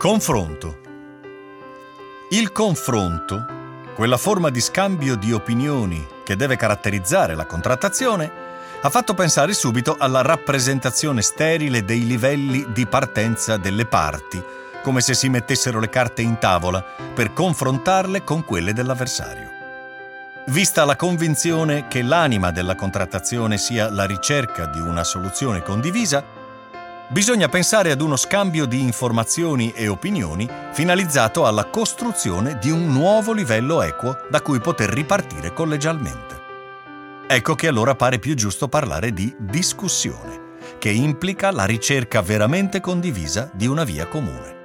Confronto. Il confronto, quella forma di scambio di opinioni che deve caratterizzare la contrattazione, ha fatto pensare subito alla rappresentazione sterile dei livelli di partenza delle parti, come se si mettessero le carte in tavola per confrontarle con quelle dell'avversario. Vista la convinzione che l'anima della contrattazione sia la ricerca di una soluzione condivisa, Bisogna pensare ad uno scambio di informazioni e opinioni finalizzato alla costruzione di un nuovo livello equo da cui poter ripartire collegialmente. Ecco che allora pare più giusto parlare di discussione, che implica la ricerca veramente condivisa di una via comune.